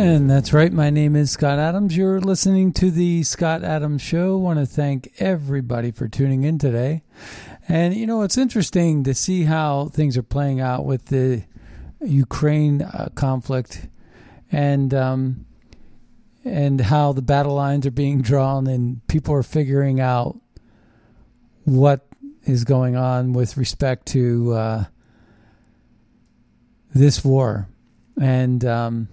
And that's right. My name is Scott Adams. You're listening to the Scott Adams Show. want to thank everybody for tuning in today. And, you know, it's interesting to see how things are playing out with the Ukraine uh, conflict and, um, and how the battle lines are being drawn and people are figuring out what is going on with respect to uh, this war. And, um,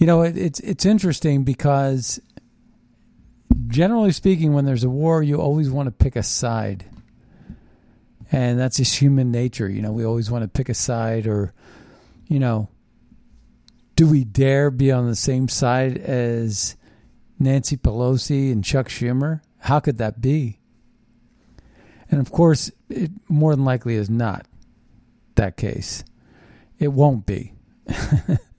you know, it, it's it's interesting because generally speaking, when there's a war, you always want to pick a side, and that's just human nature. You know, we always want to pick a side, or you know, do we dare be on the same side as Nancy Pelosi and Chuck Schumer? How could that be? And of course, it more than likely is not that case. It won't be.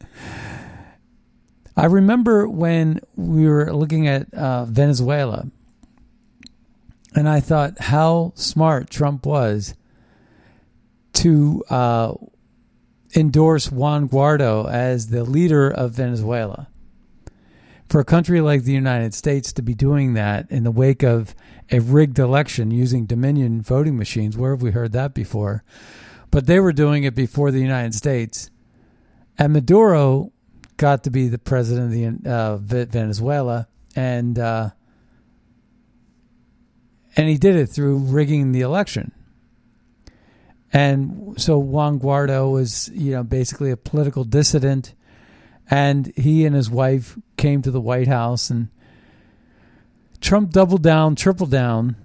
I remember when we were looking at uh, Venezuela, and I thought how smart Trump was to uh, endorse Juan Guaido as the leader of Venezuela. For a country like the United States to be doing that in the wake of a rigged election using Dominion voting machines, where have we heard that before? But they were doing it before the United States. And Maduro got to be the president of the uh, Venezuela, and uh, and he did it through rigging the election. And so Juan Guaido was, you know, basically a political dissident, and he and his wife came to the White House, and Trump doubled down, tripled down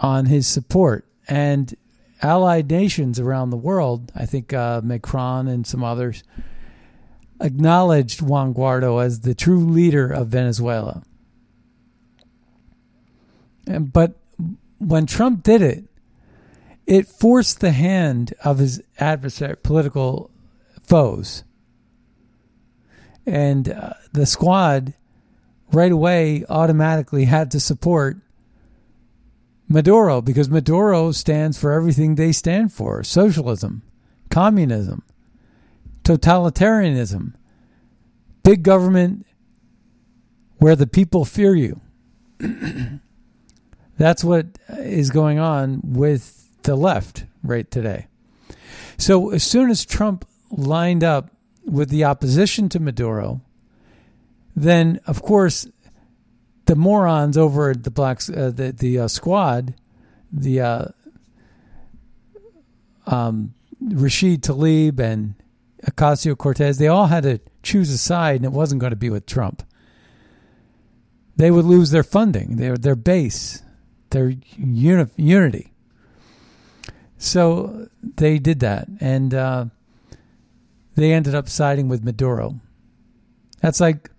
on his support, and allied nations around the world, I think uh, Macron and some others acknowledged Juan Guaido as the true leader of Venezuela. And, but when Trump did it, it forced the hand of his adversary, political foes. And uh, the squad right away automatically had to support Maduro because Maduro stands for everything they stand for socialism, communism, totalitarianism, big government where the people fear you. That's what is going on with the left right today. So as soon as Trump lined up with the opposition to Maduro, then of course the morons over at the black uh, the the uh, squad, the uh, um, Rashid Tlaib and Ocasio Cortez, they all had to choose a side, and it wasn't going to be with Trump. They would lose their funding, their their base, their uni- unity. So they did that, and uh, they ended up siding with Maduro. That's like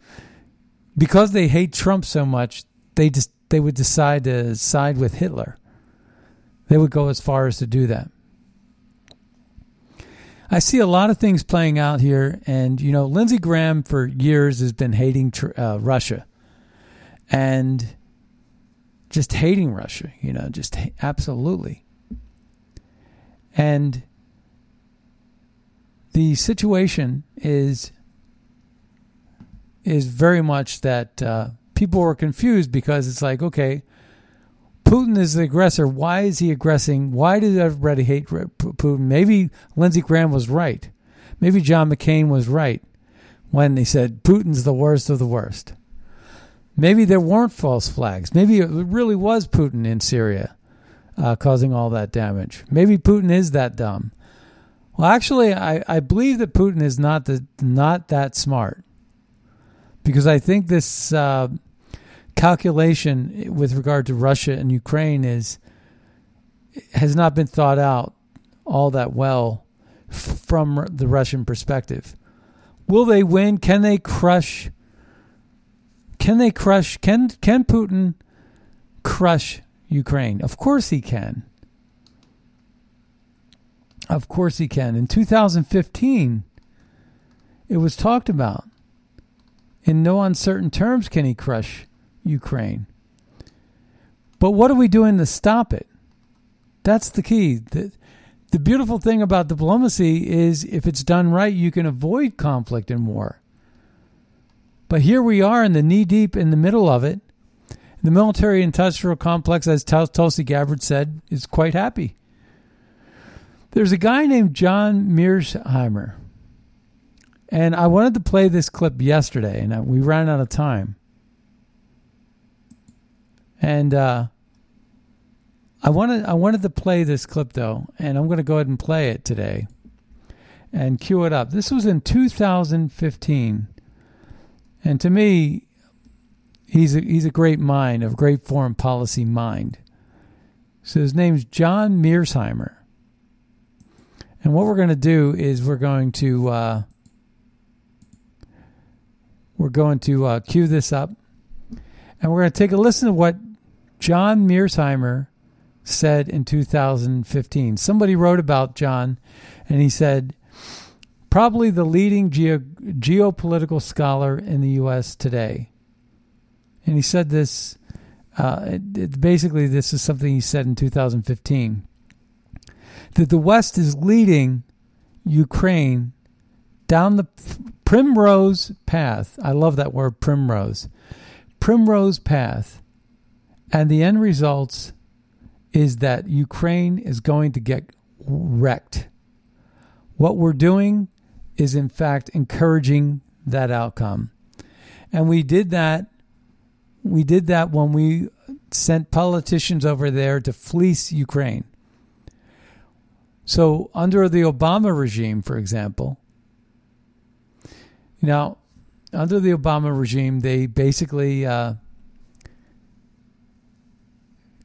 because they hate Trump so much, they just they would decide to side with Hitler. They would go as far as to do that. I see a lot of things playing out here, and you know, Lindsey Graham for years has been hating uh, Russia, and just hating Russia. You know, just ha- absolutely. And the situation is is very much that uh, people were confused because it's like, okay, Putin is the aggressor. Why is he aggressing? Why did everybody hate Putin? Maybe Lindsey Graham was right. Maybe John McCain was right when they said Putin's the worst of the worst. Maybe there weren't false flags. Maybe it really was Putin in Syria uh, causing all that damage. Maybe Putin is that dumb. Well, actually, I, I believe that Putin is not the not that smart because I think this uh, calculation with regard to Russia and Ukraine is has not been thought out all that well from the Russian perspective. Will they win? Can they crush? Can they crush? Can can Putin crush Ukraine? Of course he can. Of course he can. In 2015, it was talked about. In no uncertain terms can he crush Ukraine. But what are we doing to stop it? That's the key. The, the beautiful thing about diplomacy is if it's done right, you can avoid conflict and war. But here we are in the knee deep in the middle of it. The military industrial complex, as Tulsi Gabbard said, is quite happy. There's a guy named John Mearsheimer. And I wanted to play this clip yesterday, and we ran out of time. And uh, I wanted I wanted to play this clip though, and I'm going to go ahead and play it today and cue it up. This was in 2015, and to me, he's a, he's a great mind, a great foreign policy mind. So his name's John Mearsheimer, and what we're going to do is we're going to uh, we're going to uh, cue this up, and we're going to take a listen to what John Mearsheimer said in 2015. Somebody wrote about John, and he said, probably the leading geo- geopolitical scholar in the U.S. today. And he said this, uh, it, it, basically, this is something he said in 2015 that the West is leading Ukraine down the primrose path. I love that word, primrose. Primrose path and the end results is that Ukraine is going to get wrecked. What we're doing is, in fact, encouraging that outcome. And we did that. We did that when we sent politicians over there to fleece Ukraine. So, under the Obama regime, for example, now, under the Obama regime, they basically uh,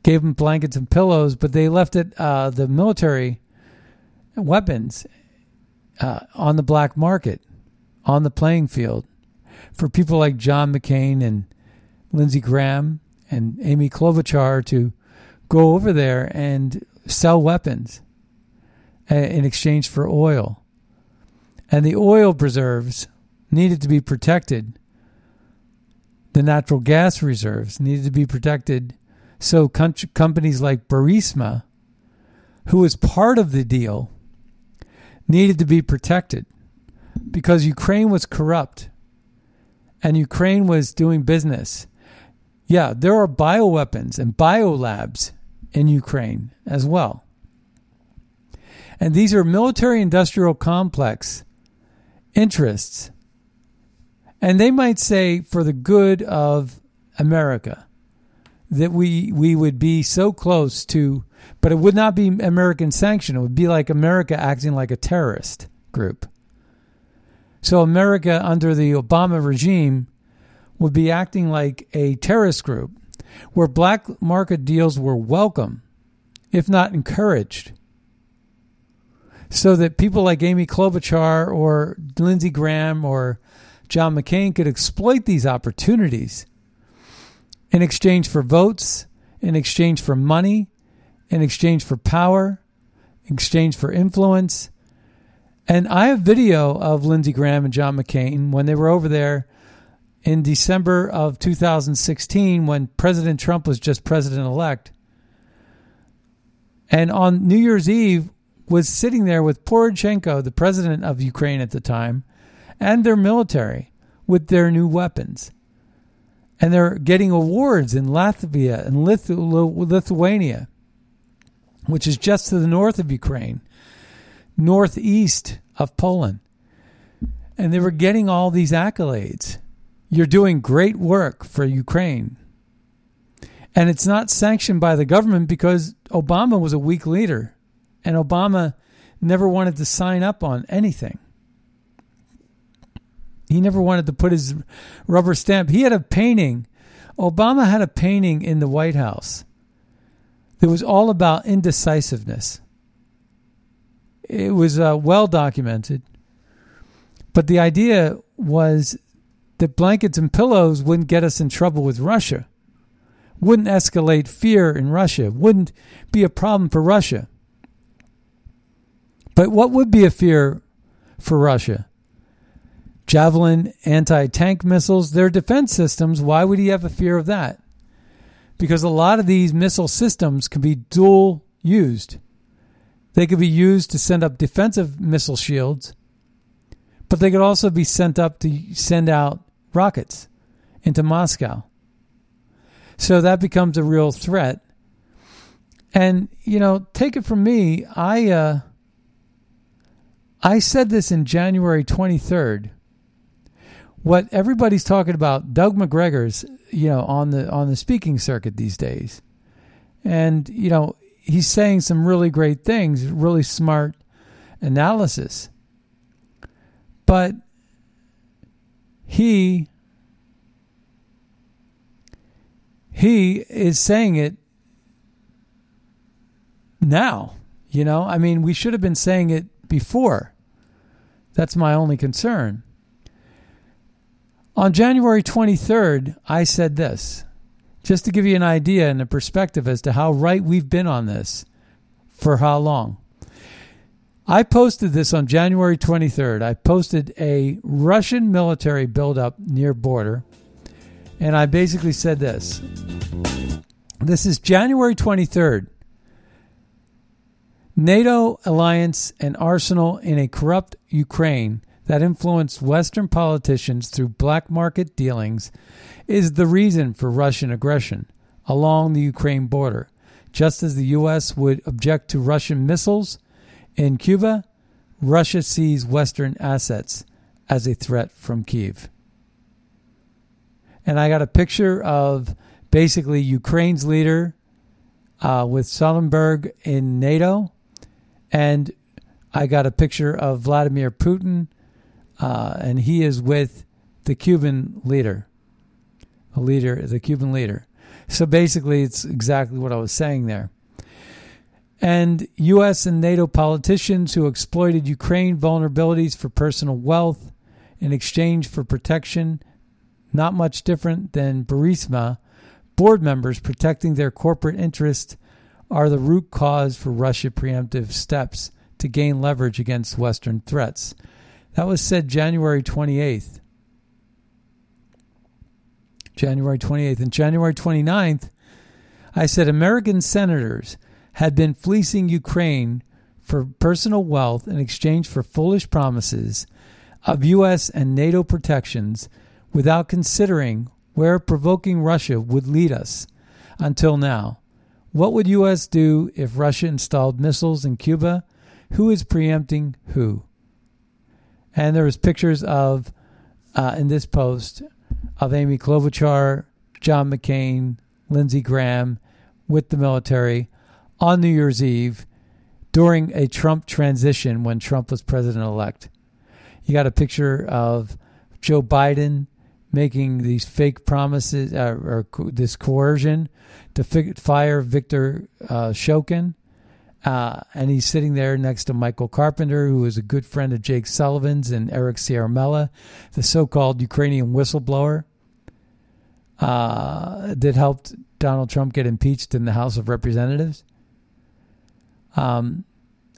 gave them blankets and pillows, but they left it uh, the military weapons uh, on the black market, on the playing field, for people like John McCain and Lindsey Graham and Amy Klobuchar to go over there and sell weapons uh, in exchange for oil. And the oil preserves needed to be protected. The natural gas reserves needed to be protected so companies like Burisma, who was part of the deal, needed to be protected because Ukraine was corrupt and Ukraine was doing business. Yeah, there are bioweapons and biolabs in Ukraine as well. And these are military industrial complex interests. And they might say for the good of America that we we would be so close to, but it would not be American sanction. It would be like America acting like a terrorist group. So America under the Obama regime would be acting like a terrorist group, where black market deals were welcome, if not encouraged. So that people like Amy Klobuchar or Lindsey Graham or John McCain could exploit these opportunities in exchange for votes, in exchange for money, in exchange for power, in exchange for influence, And I have video of Lindsey Graham and John McCain when they were over there in December of 2016 when President Trump was just president elect. And on New Year's Eve was sitting there with Poroshenko, the president of Ukraine at the time, and their military with their new weapons. And they're getting awards in Latvia and Lithuania, which is just to the north of Ukraine northeast of Poland. And they were getting all these accolades. You're doing great work for Ukraine. And it's not sanctioned by the government because Obama was a weak leader. And Obama never wanted to sign up on anything. He never wanted to put his rubber stamp. He had a painting. Obama had a painting in the White House that was all about indecisiveness. It was uh, well documented. But the idea was that blankets and pillows wouldn't get us in trouble with Russia, wouldn't escalate fear in Russia, wouldn't be a problem for Russia. But what would be a fear for Russia? Javelin anti tank missiles, their defense systems. Why would he have a fear of that? Because a lot of these missile systems can be dual used. They could be used to send up defensive missile shields, but they could also be sent up to send out rockets into Moscow. So that becomes a real threat. And you know, take it from me, I uh, I said this in January 23rd. What everybody's talking about, Doug Macgregor's, you know, on the on the speaking circuit these days. And you know, he's saying some really great things, really smart analysis. But he he is saying it now, you know? I mean, we should have been saying it before. That's my only concern. On January 23rd, I said this just to give you an idea and a perspective as to how right we've been on this for how long. I posted this on January 23rd. I posted a Russian military buildup near border, and I basically said this. This is January 23rd. NATO alliance and arsenal in a corrupt Ukraine that influenced Western politicians through black market dealings is the reason for Russian aggression along the Ukraine border, just as the U.S. would object to Russian missiles in Cuba. Russia sees Western assets as a threat from Kiev. And I got a picture of basically Ukraine's leader uh, with Stoltenberg in NATO. And I got a picture of Vladimir Putin, uh, and he is with the Cuban leader a leader, the Cuban leader. So basically, it's exactly what I was saying there. And U.S. and NATO politicians who exploited Ukraine vulnerabilities for personal wealth in exchange for protection, not much different than Burisma, board members protecting their corporate interests are the root cause for Russia preemptive steps to gain leverage against Western threats. That was said January 28th. January 28th. And January 29th, I said American senators had been fleecing Ukraine for personal wealth in exchange for foolish promises of U.S. and NATO protections without considering where provoking Russia would lead us until now. What would U.S. do if Russia installed missiles in Cuba? Who is preempting who? And there was pictures of, uh, in this post, of Amy Klobuchar, John McCain, Lindsey Graham with the military on New Year's Eve during a Trump transition when Trump was president elect. You got a picture of Joe Biden making these fake promises uh, or co- this coercion to fi- fire Victor uh, Shokin. Uh, and he's sitting there next to Michael Carpenter, who is a good friend of Jake Sullivan's and Eric Ciaramella, the so-called Ukrainian whistleblower uh, that helped Donald Trump get impeached in the House of Representatives. Um,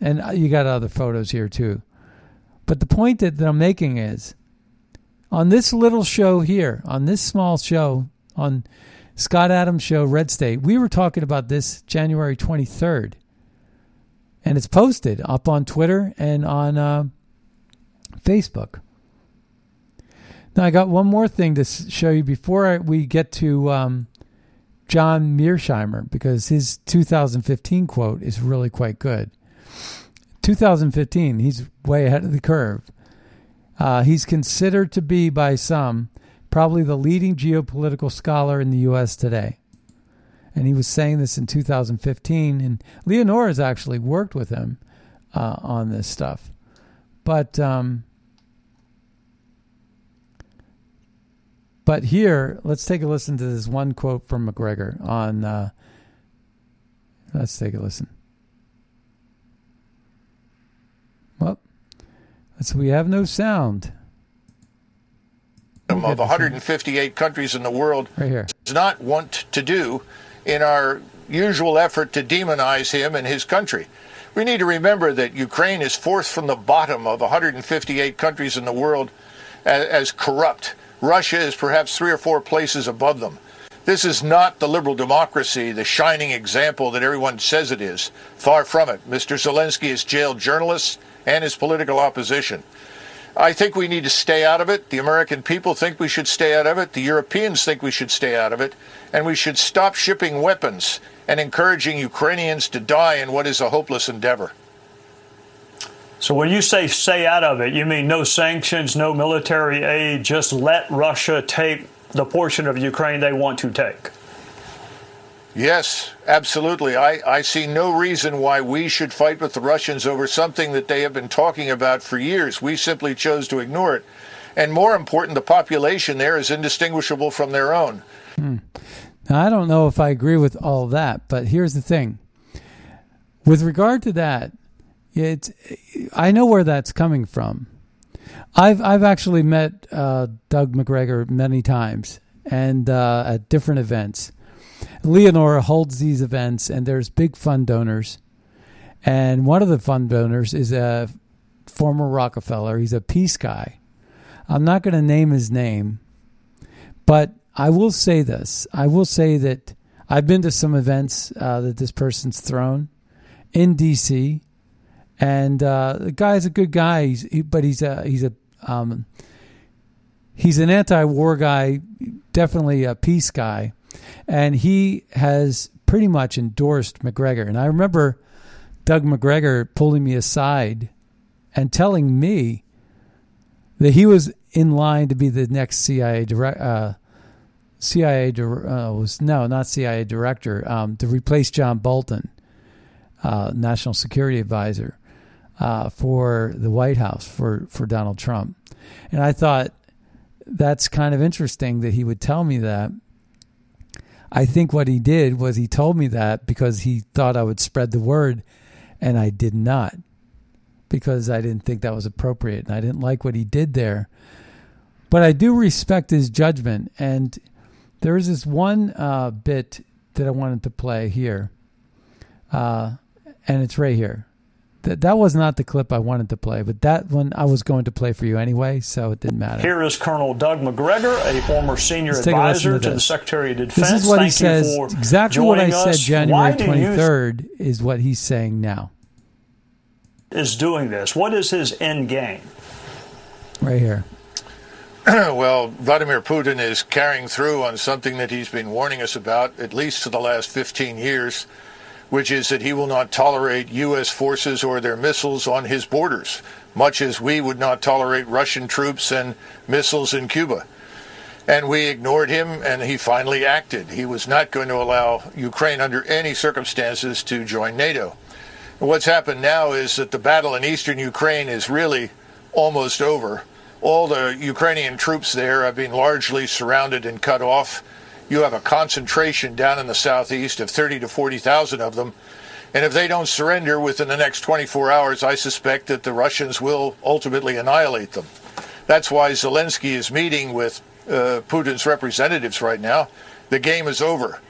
and you got other photos here too. But the point that, that I'm making is on this little show here, on this small show, on Scott Adams Show, Red State, we were talking about this January 23rd. And it's posted up on Twitter and on uh, Facebook. Now, I got one more thing to show you before I, we get to um, John Mearsheimer, because his 2015 quote is really quite good. 2015, he's way ahead of the curve. Uh, he's considered to be, by some, probably the leading geopolitical scholar in the U.S. today. And he was saying this in 2015. And Leonora has actually worked with him uh, on this stuff. But um, but here, let's take a listen to this one quote from Macgregor on. Uh, let's take a listen. Well, so we have no sound. Of 158 countries in the world right here. does not want to do in our usual effort to demonize him and his country. We need to remember that Ukraine is fourth from the bottom of 158 countries in the world as, as corrupt. Russia is perhaps three or four places above them. This is not the liberal democracy, the shining example that everyone says it is. Far from it. Mr. Zelensky has jailed journalists and his political opposition. I think we need to stay out of it. The American people think we should stay out of it. The Europeans think we should stay out of it. And we should stop shipping weapons and encouraging Ukrainians to die in what is a hopeless endeavor. So when you say stay out of it, you mean no sanctions, no military aid, just let Russia take the portion of Ukraine they want to take? Yes, absolutely. I, I see no reason why we should fight with the Russians over something that they have been talking about for years. We simply chose to ignore it. And more important, the population there is indistinguishable from their own. Hmm. Now, I don't know if I agree with all that, but here's the thing. With regard to that, it's, I know where that's coming from. I've I've actually met uh, Doug Macgregor many times and uh, at different events Leonora holds these events, and there's big fund donors. And one of the fund donors is a former Rockefeller. He's a peace guy. I'm not going to name his name, but I will say this. I will say that I've been to some events uh, that this person's thrown in D.C. And uh, the guy's a good guy, he's, he, but he's a he's a um, he's an anti-war guy, definitely a peace guy and he has pretty much endorsed Macgregor. And I remember Doug Macgregor pulling me aside and telling me that he was in line to be the next CIA director. Uh, CIA uh, was no, not CIA director um, to replace John Bolton, uh, national security advisor uh, for the White House for for Donald Trump, and I thought that's kind of interesting that he would tell me that I think what he did was he told me that because he thought I would spread the word, and I did not because I didn't think that was appropriate and I didn't like what he did there. But I do respect his judgment, and there is this one uh, bit that I wanted to play here, uh, and it's right here that that was not the clip I wanted to play, but that one I was going to play for you anyway, so it didn't matter. Here is Colonel Doug Macgregor, a former senior advisor to, to, the Secretary of Defense. This is what Thank he says. Exactly what I said January 23rd is what he's saying now. Is doing this. What is his end game? Right here. well, Vladimir Putin is carrying through on something that he's been warning us about at least for the last 15 years which is that he will not tolerate U.S. forces or their missiles on his borders, much as we would not tolerate Russian troops and missiles in Cuba. And we ignored him, and he finally acted. He was not going to allow Ukraine, under any circumstances, to join NATO. And what's happened now is that the battle in eastern Ukraine is really almost over. All the Ukrainian troops there have been largely surrounded and cut off you have a concentration down in the southeast of 30 to 40,000 of them. And if they don't surrender within the next 24 hours, I suspect that the Russians will ultimately annihilate them. That's why Zelensky is meeting with uh, Putin's representatives right now. The game is over.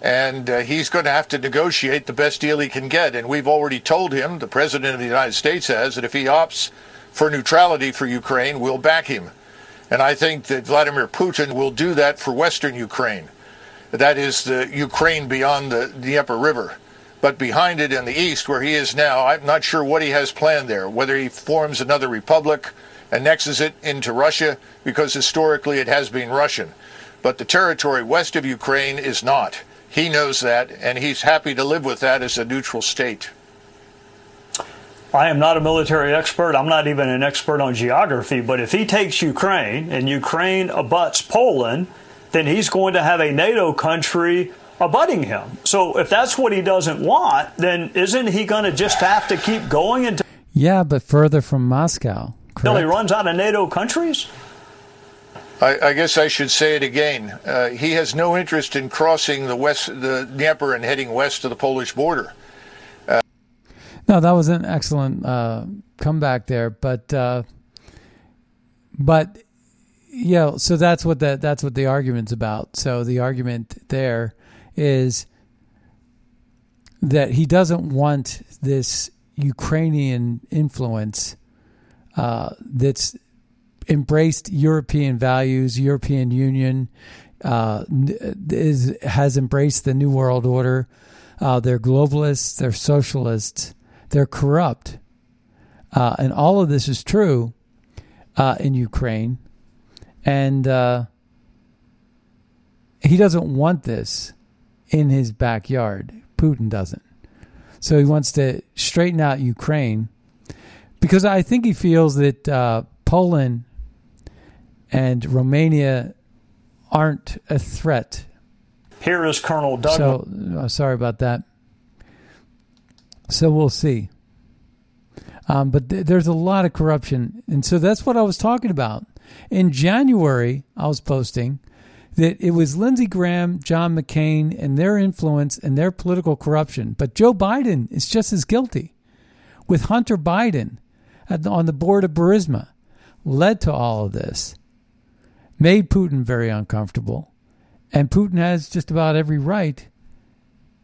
And uh, he's going to have to negotiate the best deal he can get. And we've already told him, the President of the United States has, that if he opts for neutrality for Ukraine, we'll back him. And I think that Vladimir Putin will do that for Western Ukraine. That is the Ukraine beyond the Dnieper River. But behind it in the east, where he is now, I'm not sure what he has planned there, whether he forms another republic, annexes it into Russia, because historically it has been Russian. But the territory west of Ukraine is not. He knows that, and he's happy to live with that as a neutral state. I am not a military expert. I'm not even an expert on geography. But if he takes Ukraine and Ukraine abuts Poland, then he's going to have a NATO country abutting him. So if that's what he doesn't want, then isn't he going to just have to keep going until? Yeah, but further from Moscow. Until he runs out of NATO countries? I, I, guess I should say it again. Uh, he has no interest in crossing the west, the Dnieper, and heading west to the Polish border. No, that was an excellent uh, comeback there, but uh, but yeah, so that's what that that's what the argument's about. So the argument there is that he doesn't want this Ukrainian influence uh, that's embraced European values, European Union uh, is has embraced the New World Order. Uh, they're globalists, they're socialists, they're corrupt, uh, and all of this is true uh, in Ukraine. And uh, he doesn't want this in his backyard. Putin doesn't. So he wants to straighten out Ukraine because I think he feels that uh, Poland and Romania aren't a threat. Here is Colonel Douglas. So, uh, sorry about that. So we'll see. Um, but th- there's a lot of corruption. And so that's what I was talking about. In January, I was posting that it was Lindsey Graham, John McCain, and their influence and their political corruption. But Joe Biden is just as guilty, with Hunter Biden the, on the board of Burisma, led to all of this, made Putin very uncomfortable. And Putin has just about every right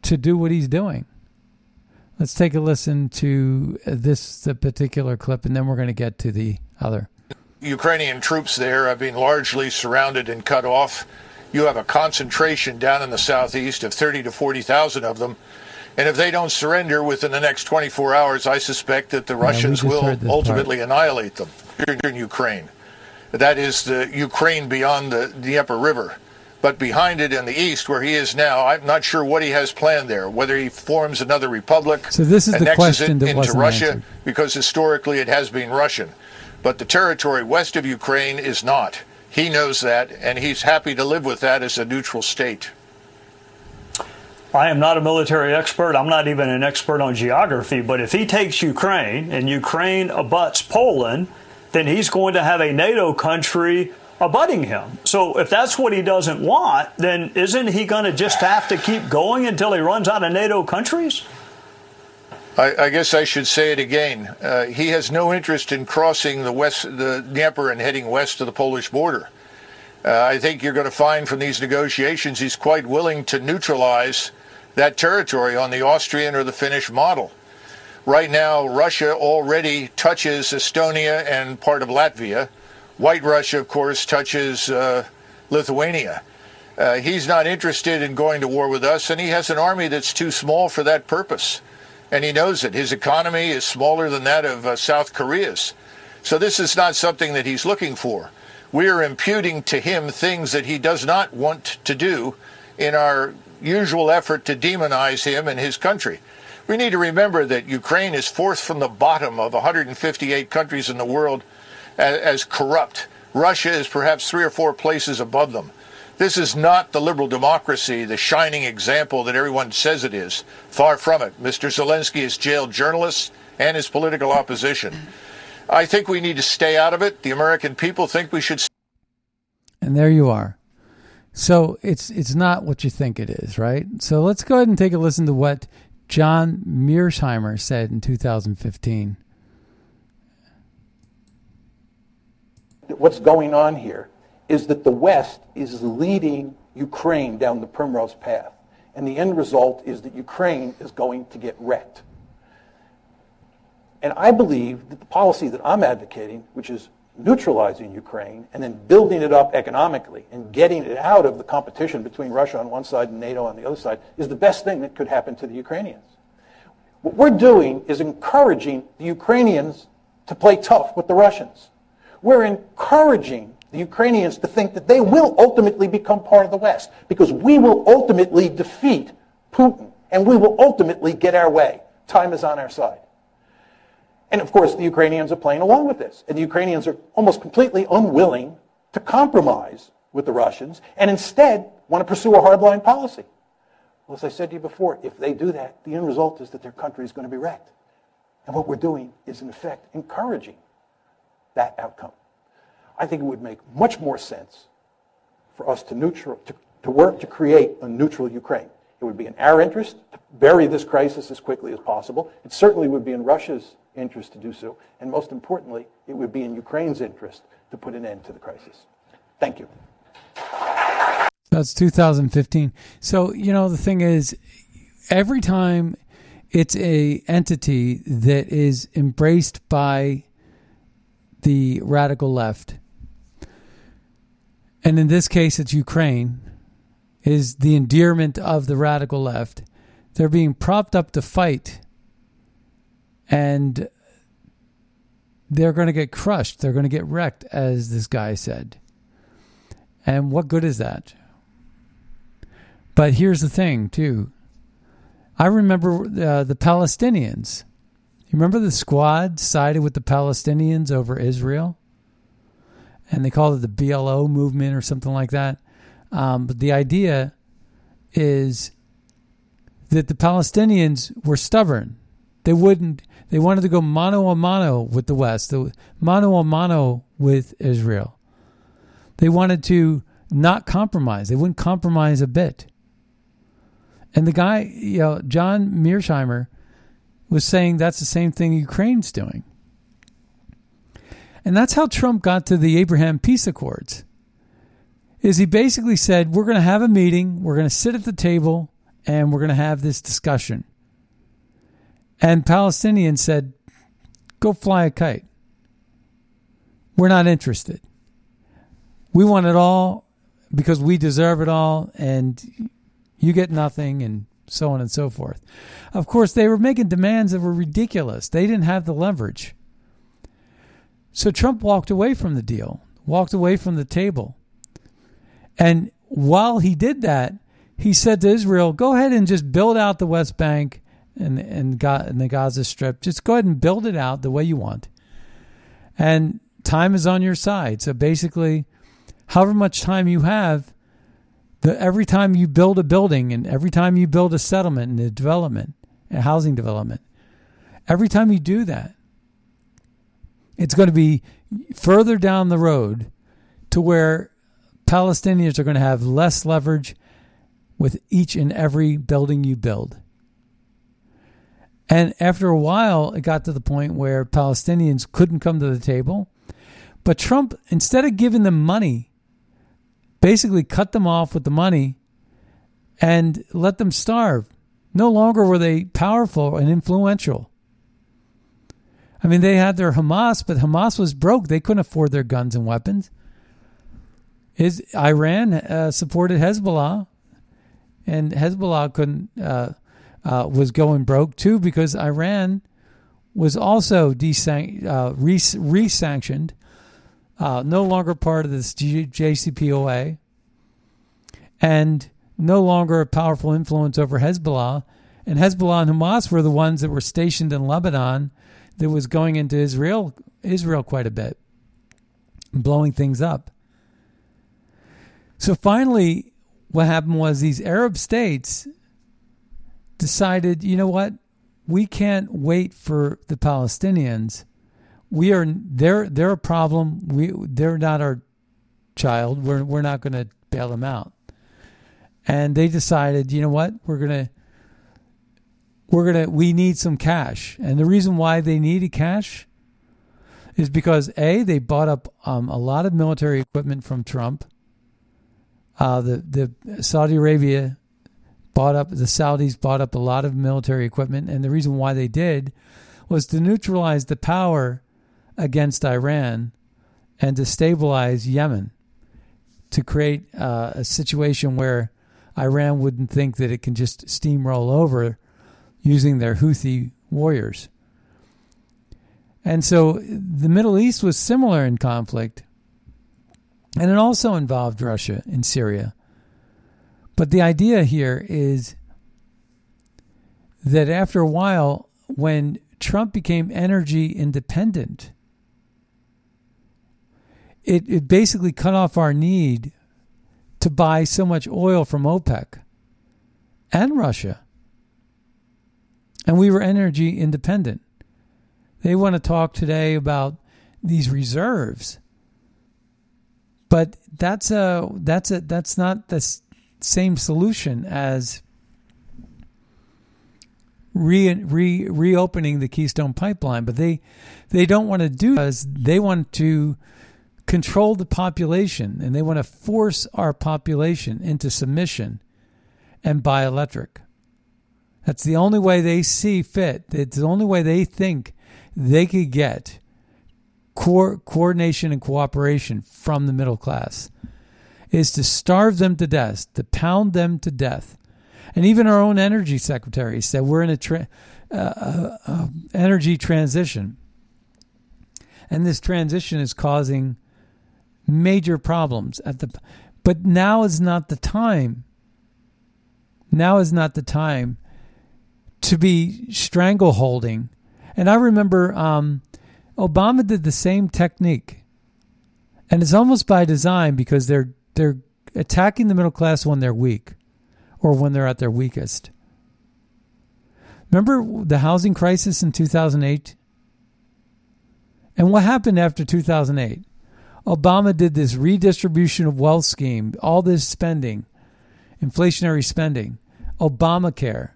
to do what he's doing. Let's take a listen to uh, this the particular clip, and then we're going to get to the other. Ukrainian troops there have been largely surrounded and cut off. You have a concentration down in the southeast of 30 to 40,000 of them. And if they don't surrender within the next 24 hours, I suspect that the Russians will ultimately part. annihilate them here in Ukraine. That is the Ukraine beyond the Dnieper River. But behind it in the east, where he is now, I'm not sure what he has planned there. Whether he forms another republic, so this is the question it that into Russia, answered. because historically it has been Russian but the territory west of Ukraine is not. He knows that, and he's happy to live with that as a neutral state. I am not a military expert. I'm not even an expert on geography. But if he takes Ukraine and Ukraine abuts Poland, then he's going to have a NATO country abutting him. So if that's what he doesn't want, then isn't he going to just have to keep going until he runs out of NATO countries? I, I, guess I should say it again. Uh, he has no interest in crossing the west, the Dnieper, and heading west to the Polish border. Uh, I think you're going to find from these negotiations he's quite willing to neutralize that territory on the Austrian or the Finnish model. Right now, Russia already touches Estonia and part of Latvia. White Russia, of course, touches uh, Lithuania. Uh, he's not interested in going to war with us, and he has an army that's too small for that purpose and he knows it. His economy is smaller than that of uh, South Korea's. So this is not something that he's looking for. We are imputing to him things that he does not want to do in our usual effort to demonize him and his country. We need to remember that Ukraine is fourth from the bottom of 158 countries in the world as, as corrupt. Russia is perhaps three or four places above them. This is not the liberal democracy, the shining example that everyone says it is. Far from it. Mr. Zelensky has jailed journalists and his political opposition. I think we need to stay out of it. The American people think we should. And there you are. So it's it's not what you think it is, right? So let's go ahead and take a listen to what John Mearsheimer said in 2015. What's going on here is that the West is leading Ukraine down the primrose path. And the end result is that Ukraine is going to get wrecked. And I believe that the policy that I'm advocating, which is neutralizing Ukraine and then building it up economically and getting it out of the competition between Russia on one side and NATO on the other side, is the best thing that could happen to the Ukrainians. What we're doing is encouraging the Ukrainians to play tough with the Russians. We're encouraging the Ukrainians to think that they will ultimately become part of the West because we will ultimately defeat Putin and we will ultimately get our way. Time is on our side. And of course, the Ukrainians are playing along with this. And the Ukrainians are almost completely unwilling to compromise with the Russians and instead want to pursue a hardline policy. Well, as I said to you before, if they do that, the end result is that their country is going to be wrecked. And what we're doing is, in effect, encouraging that outcome. I think it would make much more sense for us to, neutral, to, to work to create a neutral Ukraine. It would be in our interest to bury this crisis as quickly as possible. It certainly would be in Russia's interest to do so. And most importantly, it would be in Ukraine's interest to put an end to the crisis. Thank you. That's 2015. So, you know, the thing is, every time it's a entity that is embraced by the radical left, and in this case, it's Ukraine, is the endearment of the radical left. They're being propped up to fight, and they're going to get crushed. They're going to get wrecked, as this guy said. And what good is that? But here's the thing, too. I remember uh, the Palestinians. You remember the squad sided with the Palestinians over Israel? And they called it the BLO movement or something like that. Um, but the idea is that the Palestinians were stubborn. They wouldn't. They wanted to go mano a mano with the West, mano a mano with Israel. They wanted to not compromise. They wouldn't compromise a bit. And the guy, you know, John Mearsheimer was saying that's the same thing Ukraine's doing. And that's how Trump got to the Abraham peace accords. Is he basically said, "We're going to have a meeting, we're going to sit at the table, and we're going to have this discussion." And Palestinians said, "Go fly a kite. We're not interested. We want it all because we deserve it all and you get nothing, and so on and so forth. Of course, they were making demands that were ridiculous. They didn't have the leverage. So Trump walked away from the deal, walked away from the table. And while he did that, he said to Israel, go ahead and just build out the West Bank and, and, and the Gaza Strip. Just go ahead and build it out the way you want. And time is on your side. So basically, however much time you have, the, every time you build a building and every time you build a settlement and a development, a housing development, every time you do that, it's going to be further down the road to where Palestinians are going to have less leverage with each and every building you build. And after a while, it got to the point where Palestinians couldn't come to the table. But Trump, instead of giving them money basically cut them off with the money and let them starve. No longer were they powerful and influential. I mean, they had their Hamas, but Hamas was broke. They couldn't afford their guns and weapons. Is Iran uh, supported Hezbollah, and Hezbollah couldn't uh, uh, was going broke too because Iran was also desan- uh, re sanctioned uh, no longer part of this G- JCPOA, and no longer a powerful influence over Hezbollah. And Hezbollah and Hamas were the ones that were stationed in Lebanon that was going into Israel Israel quite a bit, blowing things up. So finally, what happened was these Arab states decided, you know what? We can't wait for the Palestinians we are they're they're a problem. We they're not our child. We're we're not going to bail them out. And they decided, you know what? We're going to we're going to we need some cash. And the reason why they needed cash is because a they bought up um, a lot of military equipment from Trump. Uh, the the Saudi Arabia bought up the Saudis bought up a lot of military equipment, and the reason why they did was to neutralize the power against Iran and to stabilize Yemen, to create uh, a situation where Iran wouldn't think that it can just steamroll over using their Houthi warriors. And so the Middle East was similar in conflict. And it also involved Russia in Syria. But the idea here is that after a while, when Trump became energy independent, it, it basically cut off our need to buy so much oil from OPEC and Russia. And we were energy independent. They want to talk today about these reserves. But that's a that's a that's not the same solution as re, re reopening the Keystone pipeline. But they they don't want to do because they want to control the population and they want to force our population into submission and buy electric. That's the only way they see fit. It's the only way they think they could get co- coordination and cooperation from the middle class is to starve them to death, to pound them to death. And even our own energy secretary said we're in a tra- uh, uh, uh, energy transition. And this transition is causing major problems at the but now is not the time. Now is not the time to be strangleholding. And i remember um, obama did the same technique. And it's almost by design because they're they're attacking the middle class when they're weak or when they're at their weakest. Remember the housing crisis in 2008 and what happened after 2008 Obama did this redistribution of wealth scheme, all this spending, inflationary spending, Obamacare,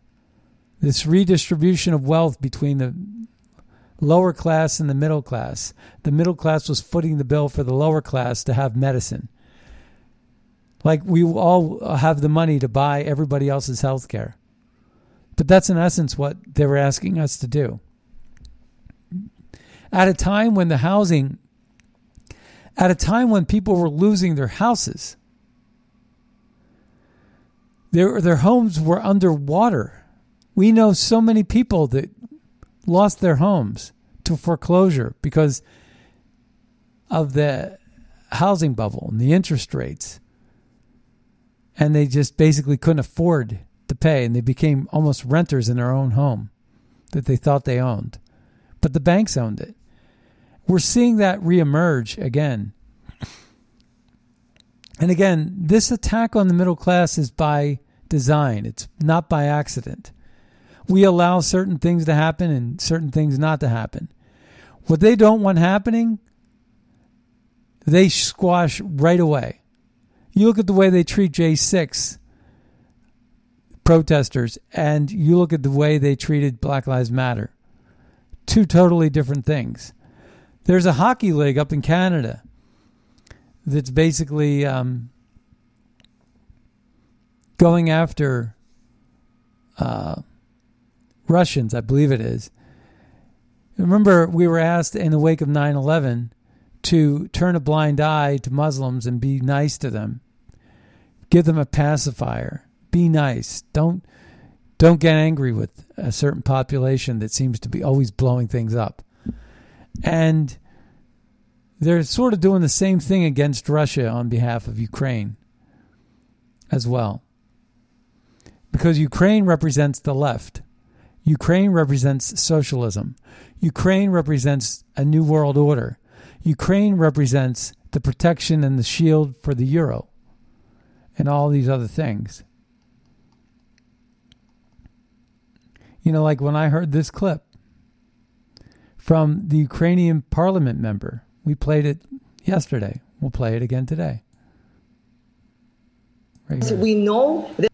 this redistribution of wealth between the lower class and the middle class. The middle class was footing the bill for the lower class to have medicine. Like we all have the money to buy everybody else's health care. But that's in essence what they were asking us to do. At a time when the housing at a time when people were losing their houses. Their, their homes were underwater. We know so many people that lost their homes to foreclosure because of the housing bubble and the interest rates. And they just basically couldn't afford to pay, and they became almost renters in their own home that they thought they owned. But the banks owned it. We're seeing that reemerge again. And again, this attack on the middle class is by design, it's not by accident. We allow certain things to happen and certain things not to happen. What they don't want happening, they squash right away. You look at the way they treat J6 protesters, and you look at the way they treated Black Lives Matter. Two totally different things. There's a hockey league up in Canada that's basically um, going after uh, Russians, I believe it is. Remember, we were asked in the wake of 9 11 to turn a blind eye to Muslims and be nice to them. Give them a pacifier. Be nice. Don't don't get angry with a certain population that seems to be always blowing things up. And they're sort of doing the same thing against Russia on behalf of Ukraine as well. Because Ukraine represents the left. Ukraine represents socialism. Ukraine represents a new world order. Ukraine represents the protection and the shield for the euro and all these other things. You know, like when I heard this clip from the Ukrainian parliament member we played it yesterday. We'll play it again today. Right we know that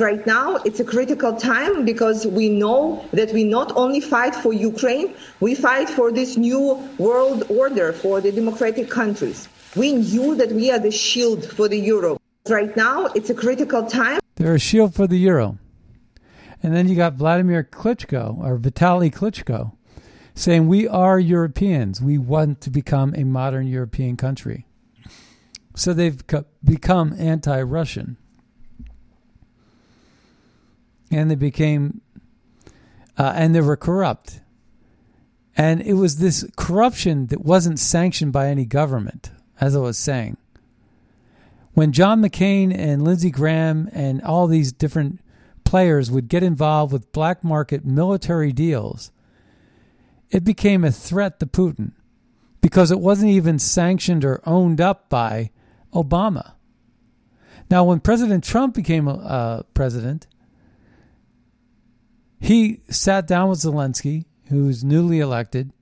right now it's a critical time because we know that we not only fight for Ukraine, we fight for this new world order for the democratic countries. We knew that we are the shield for the euro. Right now it's a critical time. They're a shield for the euro. And then you got Vladimir Klitschko or Vitaly Klitschko saying, We are Europeans. We want to become a modern European country. So they've become anti Russian. And they became, uh, and they were corrupt. And it was this corruption that wasn't sanctioned by any government, as I was saying. When John McCain and Lindsey Graham and all these different players would get involved with black market military deals, it became a threat to Putin because it wasn't even sanctioned or owned up by Obama. Now, when President Trump became uh, president, he sat down with Zelensky, who was newly elected,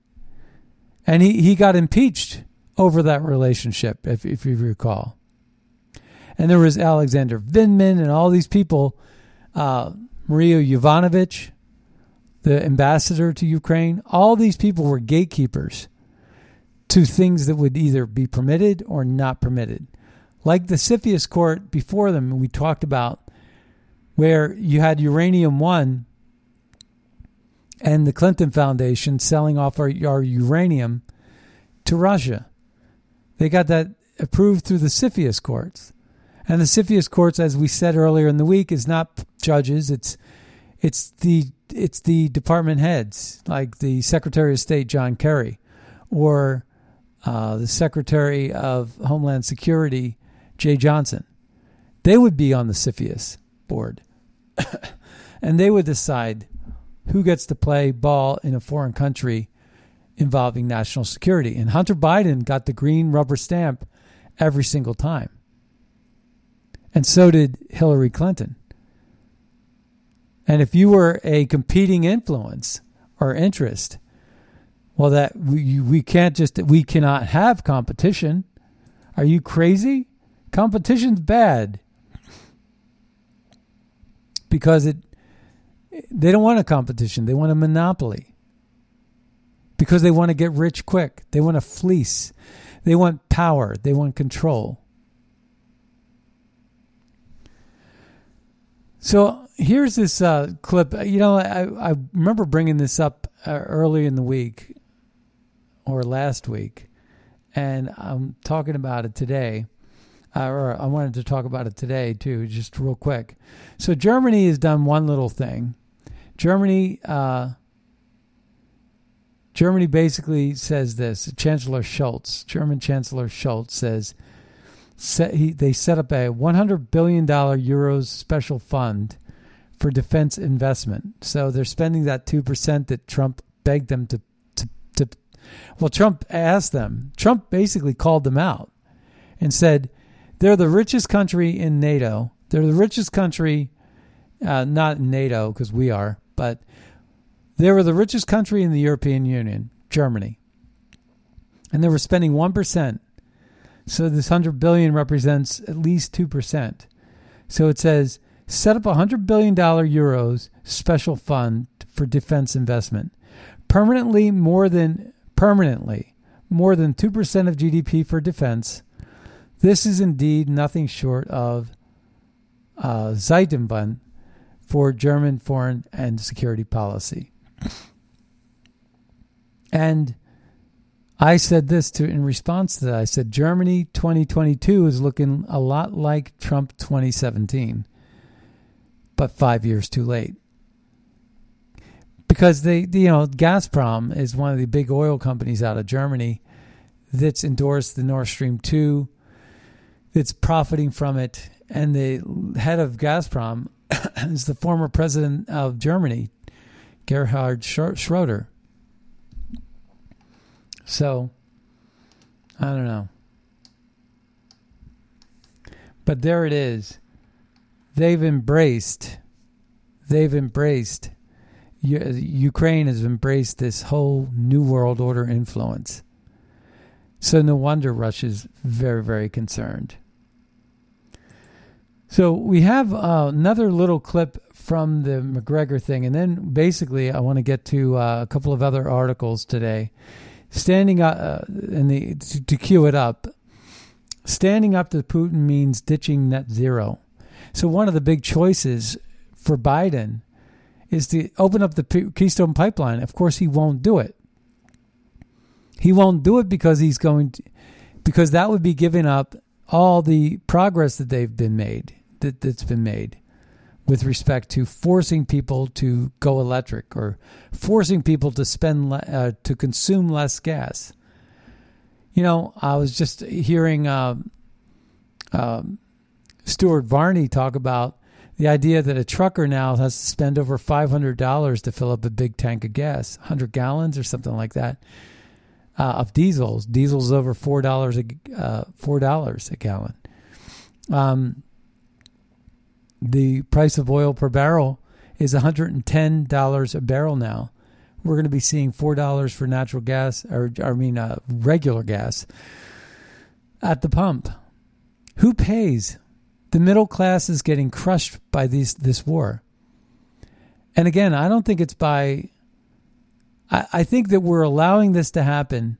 and he, he got impeached over that relationship, if, if you recall. And there was Alexander Vindman and all these people, uh, Maria Yovanovitch, the ambassador to Ukraine, all these people were gatekeepers to things that would either be permitted or not permitted. Like the CFIUS court before them, we talked about where you had Uranium One and the Clinton Foundation selling off our, our uranium to Russia. They got that approved through the CFIUS courts. And the CFIUS courts, as we said earlier in the week, is not judges. It's it's the it's the department heads, like the Secretary of State John Kerry, or uh, the Secretary of Homeland Security Jeh Johnson. They would be on the CFIUS board, and they would decide who gets to play ball in a foreign country involving national security. And Hunter Biden got the green rubber stamp every single time. And so did Hillary Clinton. And if you were a competing influence or interest, well, that we, we can't just, we cannot have competition. Are you crazy? Competition's bad because it, they don't want a competition. They want a monopoly because they want to get rich quick. They want to fleece. They want power. They want control. So here's this uh, clip. You know, I, I remember bringing this up uh, early in the week or last week, and I'm talking about it today. Uh, or I wanted to talk about it today too, just real quick. So Germany has done one little thing. Germany, uh, Germany basically says this. Chancellor Scholz, German Chancellor Scholz says set, he, they set up a 100 billion dollar euros special fund for defense investment. So they're spending that 2% that Trump begged them to, to, to well, Trump asked them. Trump basically called them out and said, they're the richest country in NATO. They're the richest country, uh, not in NATO because we are, but they were the richest country in the European Union, Germany. And they were spending 1% so this 100 billion represents at least 2%. So it says set up a 100 billion dollar euros special fund for defense investment. Permanently more than permanently more than 2% of GDP for defense. This is indeed nothing short of uh, Zeitenwende for German foreign and security policy. And I said this to in response to that. I said Germany 2022 is looking a lot like Trump 2017, but five years too late. Because they, you know, Gazprom is one of the big oil companies out of Germany that's endorsed the Nord Stream 2, that's profiting from it, and the head of Gazprom is the former president of Germany, Gerhard Schroeder. So, I don't know. But there it is. They've embraced, they've embraced, Ukraine has embraced this whole New World Order influence. So, no wonder Russia's very, very concerned. So, we have uh, another little clip from the Macgregor thing, and then basically, I want to get to uh, a couple of other articles today standing up uh, in the to, to cue it up. Standing up to Putin means ditching net zero. So one of the big choices for Biden is to open up the Keystone Pipeline. Of course, he won't do it. He won't do it because he's going to, because that would be giving up all the progress that they've been made that, that's been made with respect to forcing people to go electric or forcing people to spend uh, to consume less gas. You know, I was just hearing um, um, Stuart Varney talk about the idea that a trucker now has to spend over five hundred dollars to fill up a big tank of gas, hundred gallons or something like that, uh, of diesels. Diesel's over four dollars a uh, four dollars a gallon. Um, the price of oil per barrel is one hundred and ten dollars a barrel now. We're going to be seeing four dollars for natural gas, or I mean, uh, regular gas at the pump. Who pays? The middle class is getting crushed by these this war. And again, I don't think it's by. I, I think that we're allowing this to happen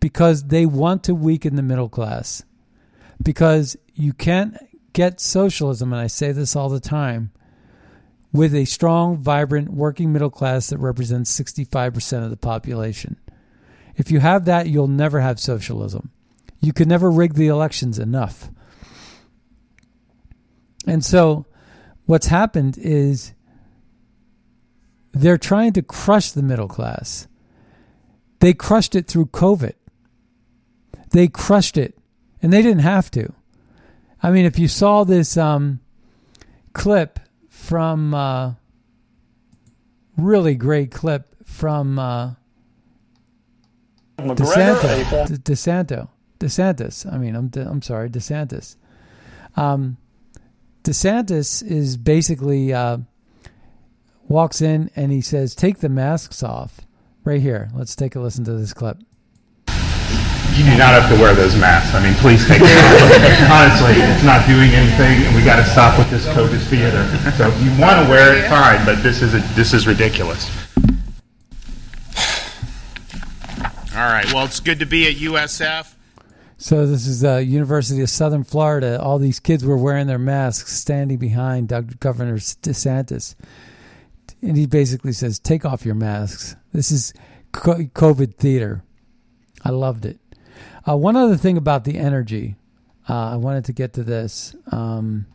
because they want to weaken the middle class. Because you can't get socialism, and I say this all the time, with a strong, vibrant working middle class that represents 65% of the population. If you have that, you'll never have socialism. You can never rig the elections enough. And so what's happened is they're trying to crush the middle class. They crushed it through COVID. They crushed it, and they didn't have to. I mean, if you saw this um, clip from uh, really great clip from uh, DeSanto, DeSanto, DeSantis. I mean, I'm De- I'm sorry, DeSantis. Um, DeSantis is basically uh, walks in and he says, "Take the masks off." Right here. Let's take a listen to this clip. You do not have to wear those masks. I mean, please take them off. Honestly, it's not doing anything, and we got to stop with this COVID theater. So if you want to wear it, fine, but this is a, this is ridiculous. All right. Well, it's good to be at USF. So this is uh, University of Southern Florida. All these kids were wearing their masks, standing behind Doug, Governor DeSantis, and he basically says, "Take off your masks. This is COVID theater." I loved it. Uh, one other thing about the energy, uh, I wanted to get to this. Um,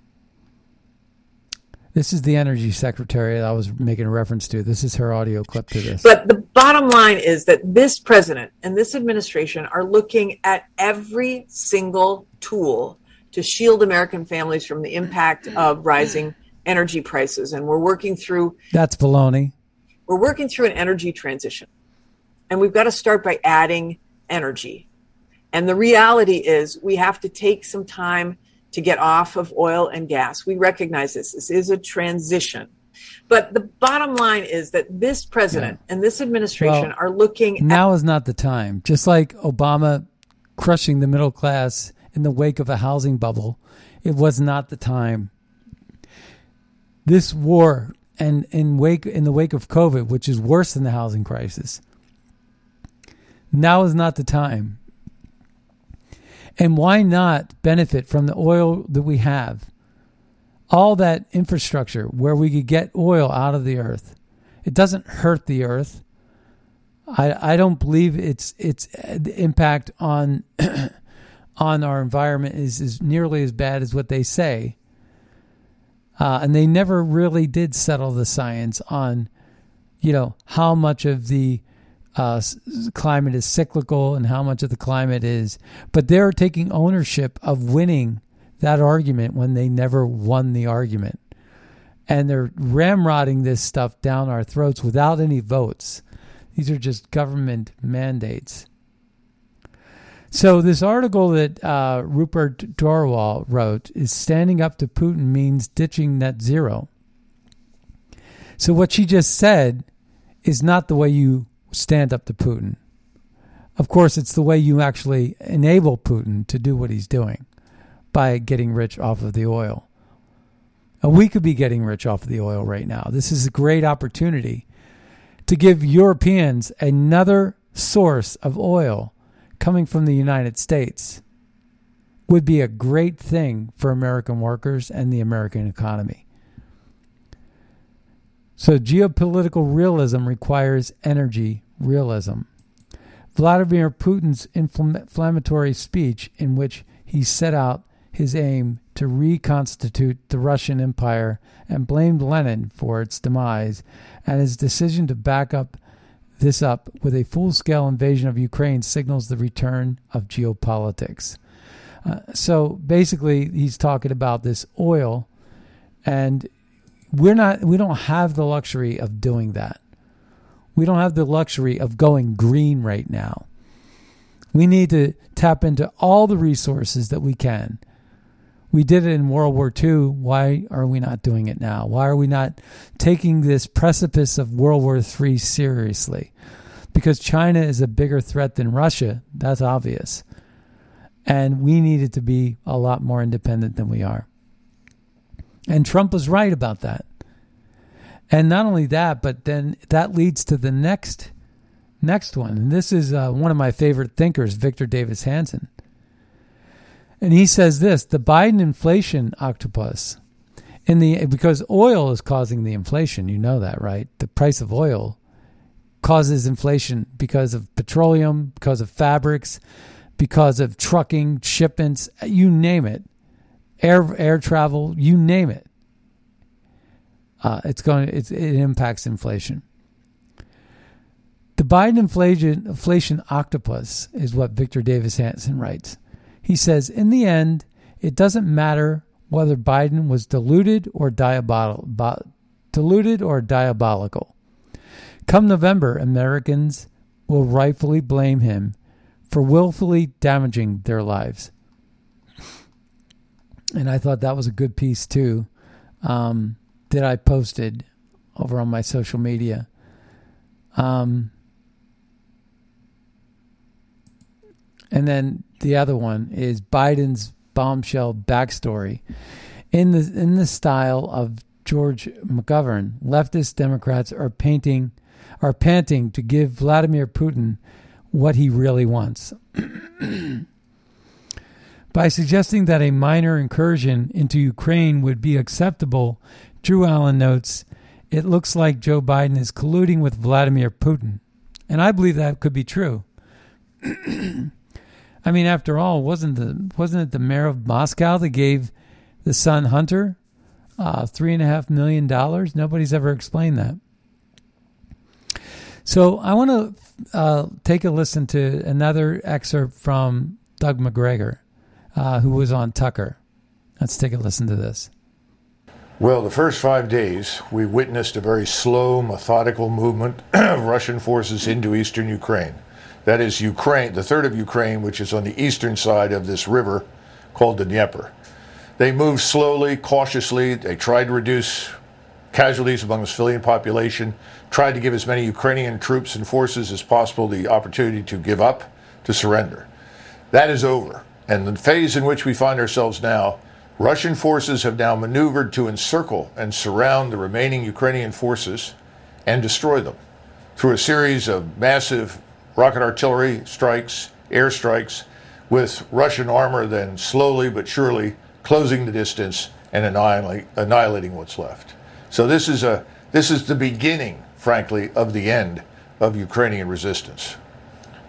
this is the energy secretary that I was making a reference to. This is her audio clip to this. But the bottom line is that this president and this administration are looking at every single tool to shield American families from the impact of rising energy prices. And we're working through That's baloney. we're working through an energy transition. And we've got to start by adding energy. And the reality is we have to take some time to get off of oil and gas. We recognize this. This is a transition. But the bottom line is that this president and this administration Well, are looking Now is not the time. Just like Obama crushing the middle class in the wake of a housing bubble, it was not the time. This war and in wake in the wake of COVID, which is worse than the housing crisis, now is not the time. And why not benefit from the oil that we have? All that infrastructure where we could get oil out of the earth. It doesn't hurt the earth. I I don't believe its its the impact on on our environment is, is nearly as bad as what they say. Uh, and they never really did settle the science on, you know, how much of the uh, climate is cyclical and how much of the climate is. But they're taking ownership of winning that argument when they never won the argument. And they're ramrodding this stuff down our throats without any votes. These are just government mandates. So this article that uh, Rupert Darwall wrote is standing up to Putin means ditching net zero. So what she just said is not the way you stand up to Putin. Of course, it's the way you actually enable Putin to do what he's doing by getting rich off of the oil. And we could be getting rich off of the oil right now. This is a great opportunity to give Europeans another source of oil coming from the United States would be a great thing for American workers and the American economy. So, geopolitical realism requires energy realism. Vladimir Putin's inflammatory speech, in which he set out his aim to reconstitute the Russian Empire and blamed Lenin for its demise, and his decision to back up this up with a full scale invasion of Ukraine signals the return of geopolitics. Uh, so basically, he's talking about this oil, and we're not, we don't have the luxury of doing that. We don't have the luxury of going green right now. We need to tap into all the resources that we can we did it in World War II. Why are we not doing it now? Why are we not taking this precipice of World War III seriously? Because China is a bigger threat than Russia. That's obvious. And we needed to be a lot more independent than we are. And Trump was right about that. And not only that, but then that leads to the next next one. And this is uh, one of my favorite thinkers, Victor Davis Hanson. And he says this the Biden inflation octopus in the because oil is causing the inflation, you know that, right? The price of oil causes inflation because of petroleum, because of fabrics, because of trucking, shipments, you name it. Air air travel, you name it. Uh, it's going it's, it impacts inflation. The Biden inflation inflation octopus is what Victor Davis Hanson writes. He says, in the end, it doesn't matter whether Biden was deluded or diabolical. Deluded or diabolical. Come November, Americans will rightfully blame him for willfully damaging their lives. And I thought that was a good piece too um, that I posted over on my social media. Um, and then the other one is Biden's bombshell backstory. In the in the style of George McGovern, leftist Democrats are painting are panting to give Vladimir Putin what he really wants. By suggesting that a minor incursion into Ukraine would be acceptable, Drew Allen notes, it looks like Joe Biden is colluding with Vladimir Putin. And I believe that could be true. I mean, after all, wasn't the wasn't it the mayor of Moscow that gave the son Hunter uh, three and a half million dollars? Nobody's ever explained that. So I want to uh, take a listen to another excerpt from Doug Macgregor, uh, who was on Tucker. Let's take a listen to this. Well, the first five days, we witnessed a very slow, methodical movement of Russian forces into eastern Ukraine. That is Ukraine, the third of Ukraine, which is on the eastern side of this river called the Dnieper. They moved slowly, cautiously. They tried to reduce casualties among the civilian population, tried to give as many Ukrainian troops and forces as possible the opportunity to give up, to surrender. That is over. And the phase in which we find ourselves now, Russian forces have now maneuvered to encircle and surround the remaining Ukrainian forces and destroy them through a series of massive rocket artillery strikes, air strikes, with Russian armor then slowly but surely closing the distance and annihilating what's left. So this is a this is the beginning, frankly, of the end of Ukrainian resistance.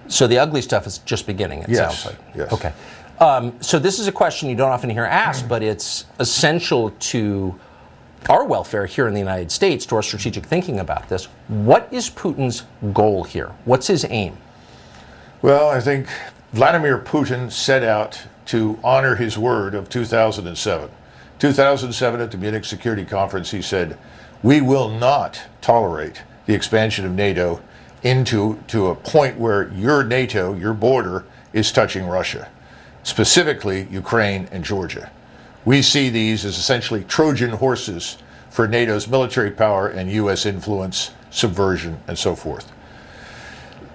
So the ugly stuff is just beginning. It yes, sounds like. Yes. Okay. Um, so this is a question you don't often hear asked, but it's essential to our welfare here in the United States, to our strategic thinking about this. What is Putin's goal here? What's his aim? Well, I think Vladimir Putin set out to honor his word of 2007. 2007 at the Munich Security Conference, he said, We will not tolerate the expansion of NATO into to a point where your NATO, your border, is touching Russia, specifically Ukraine and Georgia. We see these as essentially Trojan horses for NATO's military power and U.S. influence, subversion, and so forth.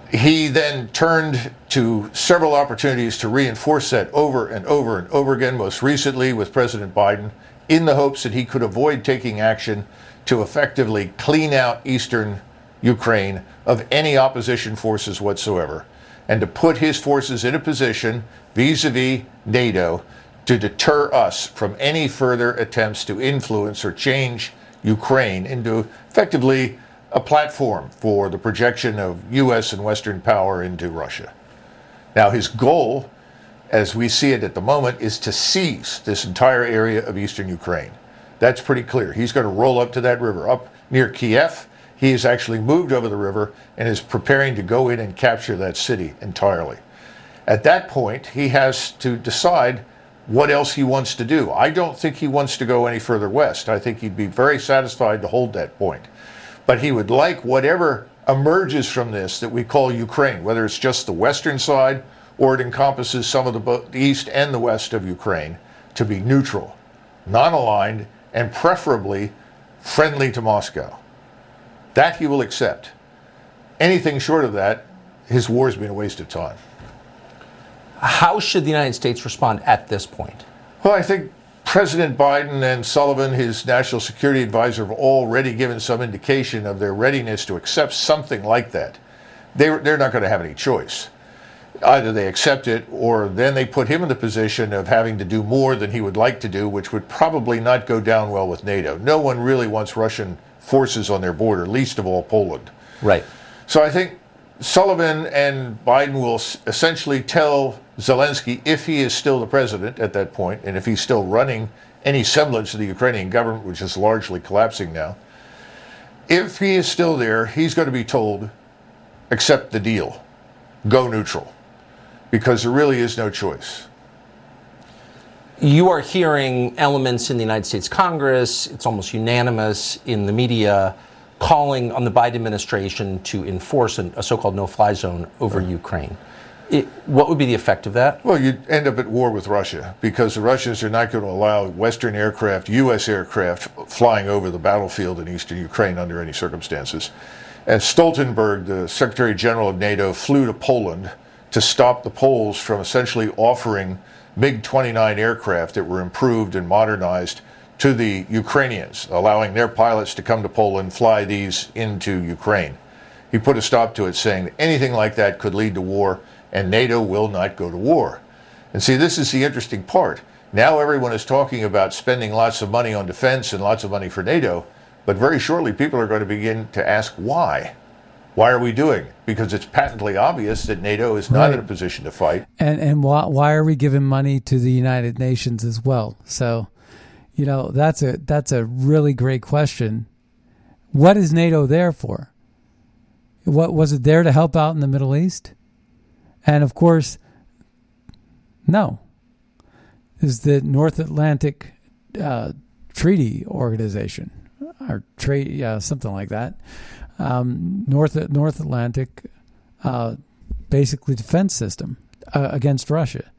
He then turned to several opportunities to reinforce that over and over and over again, most recently with President Biden, in the hopes that he could avoid taking action to effectively clean out eastern Ukraine of any opposition forces whatsoever, and to put his forces in a position vis a vis NATO to deter us from any further attempts to influence or change Ukraine into effectively a platform for the projection of U.S. and Western power into Russia. Now, his goal, as we see it at the moment, is to seize this entire area of eastern Ukraine. That's pretty clear. He's going to roll up to that river, up near Kiev. He has actually moved over the river and is preparing to go in and capture that city entirely. At that point, he has to decide what else he wants to do. I don't think he wants to go any further west. I think he'd be very satisfied to hold that point. But he would like whatever emerges from this that we call Ukraine, whether it's just the western side or it encompasses some of the, east and the west of Ukraine, to be neutral, non aligned, and preferably friendly to Moscow. That he will accept. Anything short of that, his war has been a waste of time. How should the United States respond at this point? Well, I think President Biden and Sullivan, his national security advisor, have already given some indication of their readiness to accept something like that. They, they're not going to have any choice. Either they accept it or then they put him in the position of having to do more than he would like to do, which would probably not go down well with NATO. No one really wants Russian forces on their border, least of all Poland. Right. So I think Sullivan and Biden will essentially tell Zelensky, if he is still the president at that point, and if he's still running any semblance of the Ukrainian government, which is largely collapsing now, if he is still there, he's going to be told, accept the deal, go neutral, because there really is no choice. You are hearing elements in the United States Congress, it's almost unanimous in the media, calling on the Biden administration to enforce a so called no fly zone over Ukraine. It, what would be the effect of that? Well, you'd end up at war with Russia because the Russians are not going to allow Western aircraft, U.S. aircraft, flying over the battlefield in eastern Ukraine under any circumstances. And Stoltenberg, the Secretary General of NATO, flew to Poland to stop the Poles from essentially offering MiG 29 aircraft that were improved and modernized to the Ukrainians, allowing their pilots to come to Poland, fly these into Ukraine. He put a stop to it, saying that anything like that could lead to war, and NATO will not go to war. And see, this is the interesting part. Now everyone is talking about spending lots of money on defense and lots of money for NATO, but very shortly people are going to begin to ask why. Why are we doing? Because it's patently obvious that NATO is not Right. in a position to fight. And and why why are we giving money to the United Nations as well? So, you know, that's a that's a really great question. What is NATO there for? What was it there to help out in the Middle East? And of course, no. Is the North Atlantic uh, Treaty Organization or trade, yeah, something like that. Um, North North Atlantic, uh, basically defense system uh, against Russia.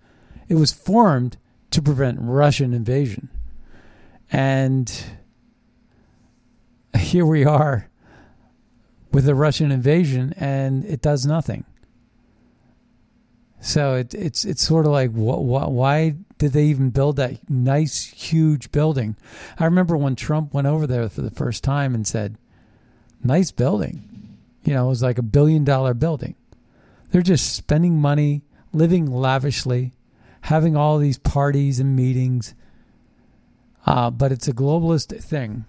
It was formed to prevent Russian invasion, and here we are with a Russian invasion, and it does nothing. So it, it's it's sort of like wh- wh- why did they even build that nice huge building? I remember when Trump went over there for the first time and said, "Nice building," you know, it was like a billion dollar building. They're just spending money, living lavishly, having all these parties and meetings. Uh, but it's a globalist thing.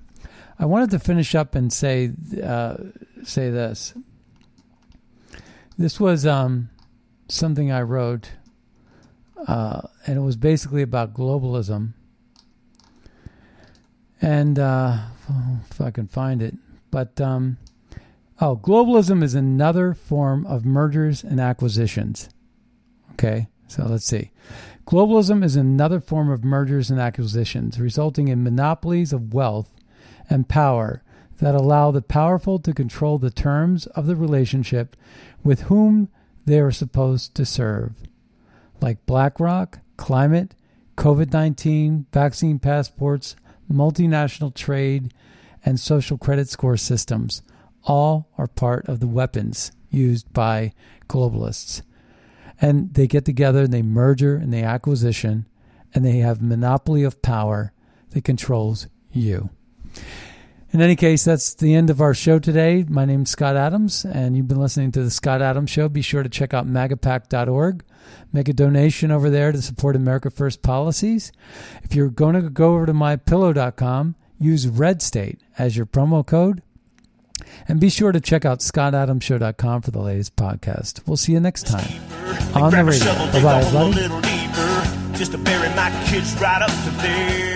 I wanted to finish up and say uh, say this. This was um, something I wrote, uh, and it was basically about globalism. And uh, if I can find it, but um, oh, globalism is another form of mergers and acquisitions. Okay, so let's see. Globalism is another form of mergers and acquisitions, resulting in monopolies of wealth and power that allow the powerful to control the terms of the relationship with whom they are supposed to serve, like BlackRock, climate, COVID 19, vaccine passports, multinational trade, and social credit score systems. All are part of the weapons used by globalists. And they get together and they merger and they acquisition and they have monopoly of power that controls you. In any case, that's the end of our show today. My name's Scott Adams, and you've been listening to the Scott Adams Show. Be sure to check out magapack.org. Make a donation over there to support America First policies. If you're going to go over to mypillow.com, use Red State as your promo code. And be sure to check out scottadamshow.com for the latest podcast. We'll see you next time on the radio. Bye dig bye, a hole a everybody. just to bury my kids right up to there.